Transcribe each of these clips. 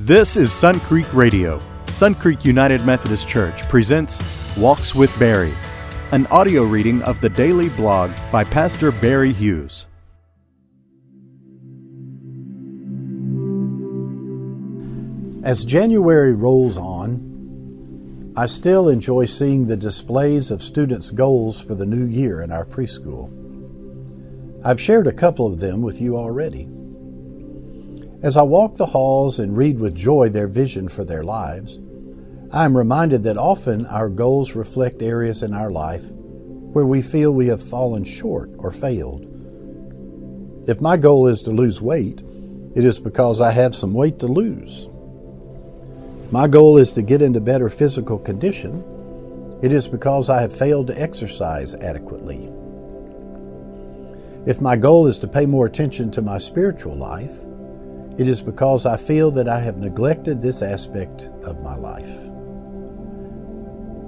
This is Sun Creek Radio. Sun Creek United Methodist Church presents Walks with Barry, an audio reading of the daily blog by Pastor Barry Hughes. As January rolls on, I still enjoy seeing the displays of students' goals for the new year in our preschool. I've shared a couple of them with you already. As I walk the halls and read with joy their vision for their lives, I am reminded that often our goals reflect areas in our life where we feel we have fallen short or failed. If my goal is to lose weight, it is because I have some weight to lose. If my goal is to get into better physical condition, it is because I have failed to exercise adequately. If my goal is to pay more attention to my spiritual life, it is because I feel that I have neglected this aspect of my life.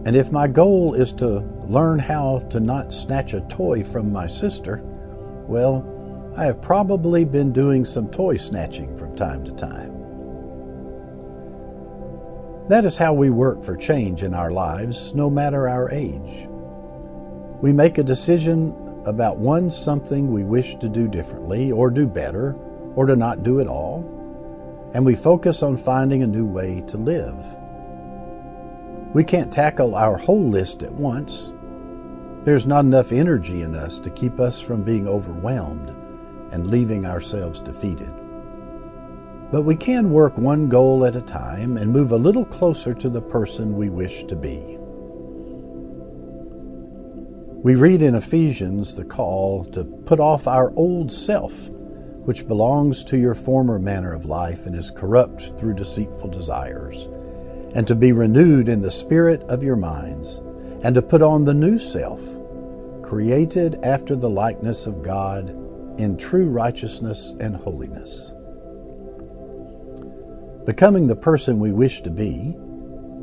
And if my goal is to learn how to not snatch a toy from my sister, well, I have probably been doing some toy snatching from time to time. That is how we work for change in our lives, no matter our age. We make a decision about one something we wish to do differently or do better or to not do it all, and we focus on finding a new way to live. We can't tackle our whole list at once. There's not enough energy in us to keep us from being overwhelmed and leaving ourselves defeated. But we can work one goal at a time and move a little closer to the person we wish to be. We read in Ephesians the call to put off our old self which belongs to your former manner of life and is corrupt through deceitful desires, and to be renewed in the spirit of your minds, and to put on the new self, created after the likeness of God in true righteousness and holiness. Becoming the person we wish to be,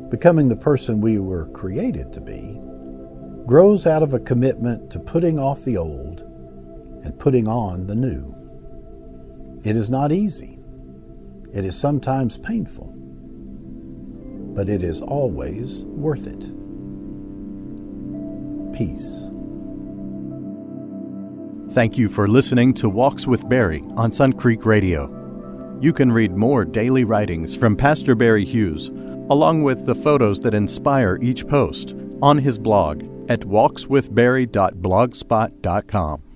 becoming the person we were created to be, grows out of a commitment to putting off the old and putting on the new. It is not easy. It is sometimes painful, but it is always worth it. Peace. Thank you for listening to Walks with Barry on Sun Creek Radio. You can read more daily writings from Pastor Barry Hughes, along with the photos that inspire each post, on his blog at walkswithbarry.blogspot.com.